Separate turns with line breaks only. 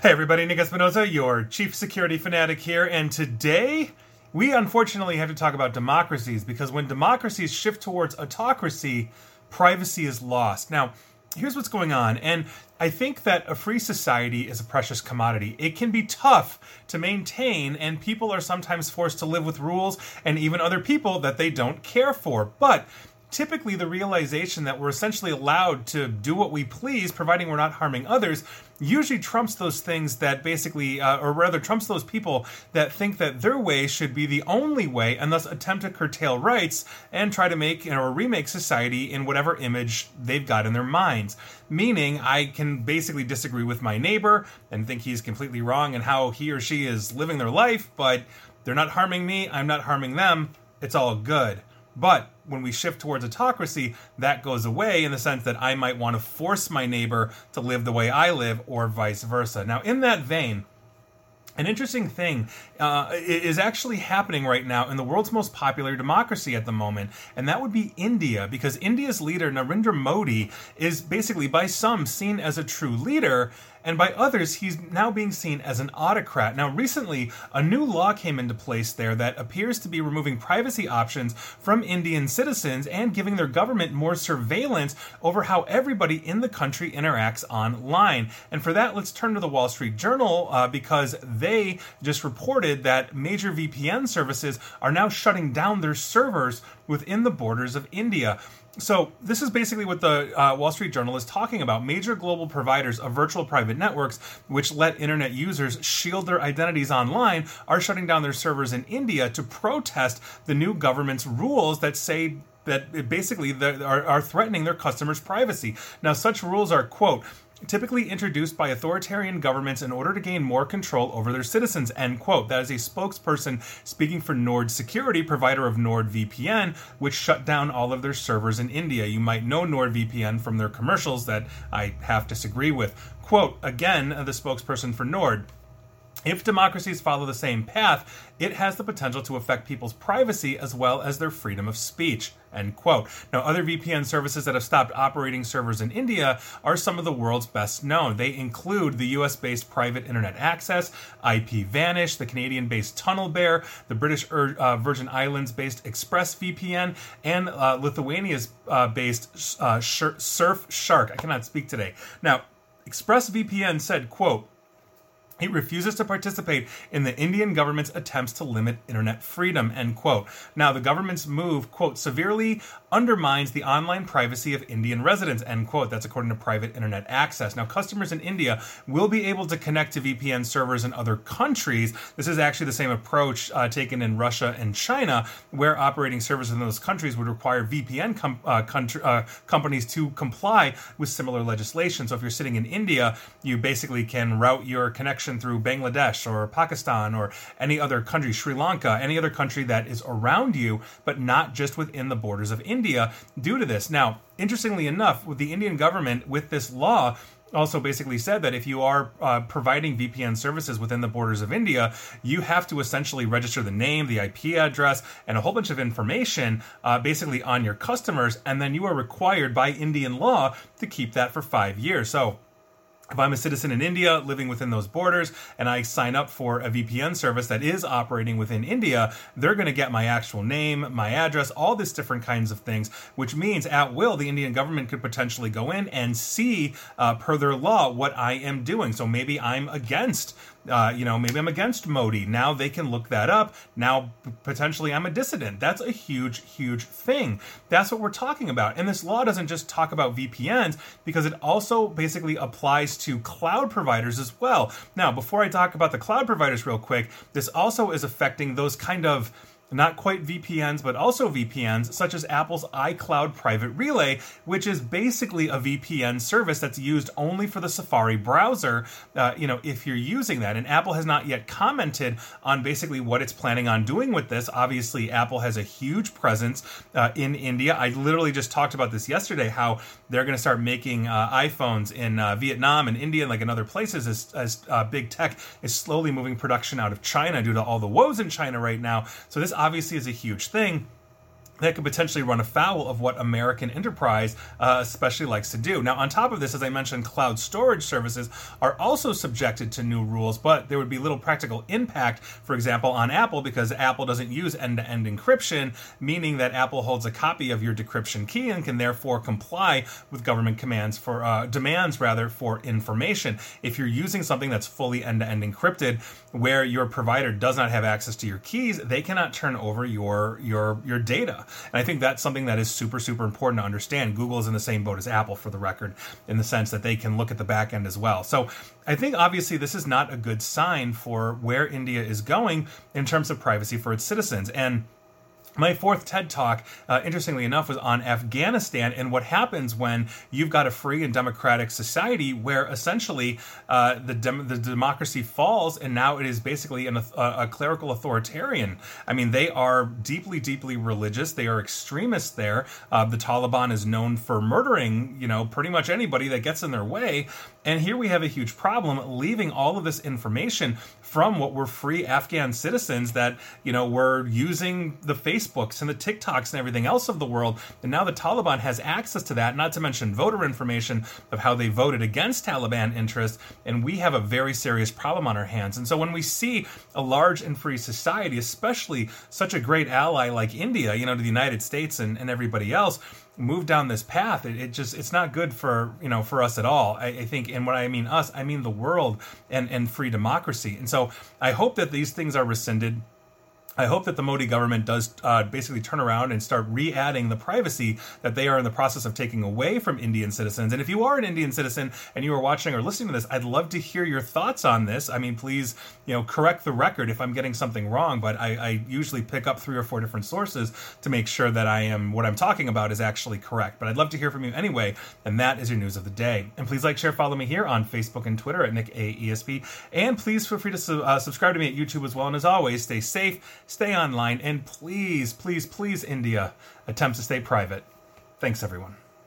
Hey everybody, Nick Espinosa, your chief security fanatic here, and today we unfortunately have to talk about democracies because when democracies shift towards autocracy, privacy is lost. Now, here's what's going on, and I think that a free society is a precious commodity. It can be tough to maintain, and people are sometimes forced to live with rules and even other people that they don't care for. But typically the realization that we're essentially allowed to do what we please, providing we're not harming others, usually trumps those things that basically, uh, or rather, trumps those people that think that their way should be the only way and thus attempt to curtail rights and try to make you know, or remake society in whatever image they've got in their minds. Meaning, I can basically disagree with my neighbor and think he's completely wrong in how he or she is living their life, but they're not harming me, I'm not harming them, it's all good. But when we shift towards autocracy, that goes away in the sense that I might want to force my neighbor to live the way I live, or vice versa. Now, in that vein, an interesting thing uh, is actually happening right now in the world's most popular democracy at the moment, and that would be India, because India's leader, Narendra Modi, is basically by some seen as a true leader, and by others, he's now being seen as an autocrat. Now, recently, a new law came into place there that appears to be removing privacy options from Indian citizens and giving their government more surveillance over how everybody in the country interacts online. And for that, let's turn to the Wall Street Journal uh, because they just reported that major VPN services are now shutting down their servers within the borders of India. So, this is basically what the uh, Wall Street Journal is talking about. Major global providers of virtual private networks, which let internet users shield their identities online, are shutting down their servers in India to protest the new government's rules that say that basically are, are threatening their customers' privacy. Now, such rules are, quote, typically introduced by authoritarian governments in order to gain more control over their citizens end quote. That is a spokesperson speaking for nord security provider of nordvpn which shut down all of their servers in india. You might know nordvpn from their commercials that i half disagree with. Quote again the spokesperson for nord if democracies follow the same path, it has the potential to affect people's privacy as well as their freedom of speech. End quote. Now, other VPN services that have stopped operating servers in India are some of the world's best known. They include the US based Private Internet Access, IPVanish, the Canadian based TunnelBear, the British uh, Virgin Islands based ExpressVPN, and uh, Lithuania's uh, based uh, Surfshark. I cannot speak today. Now, ExpressVPN said, quote, it refuses to participate in the Indian government's attempts to limit internet freedom, end quote. Now, the government's move, quote, severely undermines the online privacy of Indian residents, end quote. That's according to private internet access. Now, customers in India will be able to connect to VPN servers in other countries. This is actually the same approach uh, taken in Russia and China, where operating servers in those countries would require VPN com- uh, country, uh, companies to comply with similar legislation. So, if you're sitting in India, you basically can route your connection through Bangladesh or Pakistan or any other country, Sri Lanka, any other country that is around you, but not just within the borders of India due to this. Now, interestingly enough, with the Indian government, with this law, also basically said that if you are uh, providing VPN services within the borders of India, you have to essentially register the name, the IP address, and a whole bunch of information uh, basically on your customers, and then you are required by Indian law to keep that for five years. So if I'm a citizen in India living within those borders and I sign up for a VPN service that is operating within India, they're going to get my actual name, my address, all these different kinds of things, which means at will the Indian government could potentially go in and see, uh, per their law, what I am doing. So maybe I'm against uh, you know, maybe I'm against Modi. Now they can look that up. Now potentially I'm a dissident. That's a huge, huge thing. That's what we're talking about. And this law doesn't just talk about VPNs because it also basically applies to cloud providers as well. Now, before I talk about the cloud providers real quick, this also is affecting those kind of not quite VPNs, but also VPNs, such as Apple's iCloud Private Relay, which is basically a VPN service that's used only for the Safari browser. Uh, you know, if you're using that, and Apple has not yet commented on basically what it's planning on doing with this. Obviously, Apple has a huge presence uh, in India. I literally just talked about this yesterday. How they're going to start making uh, iPhones in uh, Vietnam and India, and like in other places, as, as uh, big tech is slowly moving production out of China due to all the woes in China right now. So this obviously is a huge thing. That could potentially run afoul of what American enterprise uh, especially likes to do. Now, on top of this, as I mentioned, cloud storage services are also subjected to new rules, but there would be little practical impact, for example, on Apple because Apple doesn't use end to end encryption, meaning that Apple holds a copy of your decryption key and can therefore comply with government commands for uh, demands rather for information. If you're using something that's fully end to end encrypted, where your provider does not have access to your keys, they cannot turn over your your your data. And I think that's something that is super, super important to understand. Google is in the same boat as Apple, for the record, in the sense that they can look at the back end as well. So I think obviously this is not a good sign for where India is going in terms of privacy for its citizens. And my fourth TED talk, uh, interestingly enough, was on Afghanistan and what happens when you've got a free and democratic society where essentially uh, the, dem- the democracy falls and now it is basically an, a, a, clerical authoritarian. I mean, they are deeply, deeply religious. They are extremists there. Uh, the Taliban is known for murdering, you know, pretty much anybody that gets in their way. And here we have a huge problem leaving all of this information from what were free Afghan citizens that, you know, were using the Facebooks and the TikToks and everything else of the world. And now the Taliban has access to that, not to mention voter information of how they voted against Taliban interests. And we have a very serious problem on our hands. And so when we see a large and free society, especially such a great ally like India, you know, to the United States and, and everybody else, move down this path it, it, just it's not good for you know for us at all I, I, think and what i mean us i mean the world and and free democracy and so i hope that these things are rescinded I hope that the Modi government does uh, basically turn around and start re adding the privacy that they are in the process of taking away from Indian citizens. And if you are an Indian citizen and you are watching or listening to this, I'd love to hear your thoughts on this. I mean, please, you know, correct the record if I'm getting something wrong, but I, I usually pick up three or four different sources to make sure that I am what I'm talking about is actually correct. But I'd love to hear from you anyway, and that is your news of the day. And please like, share, follow me here on Facebook and Twitter at Nick AESP. And please feel free to su- uh, subscribe to me at YouTube as well. And as always, stay safe stay online, and please, please, please, India, attempt to stay private. Thanks, everyone.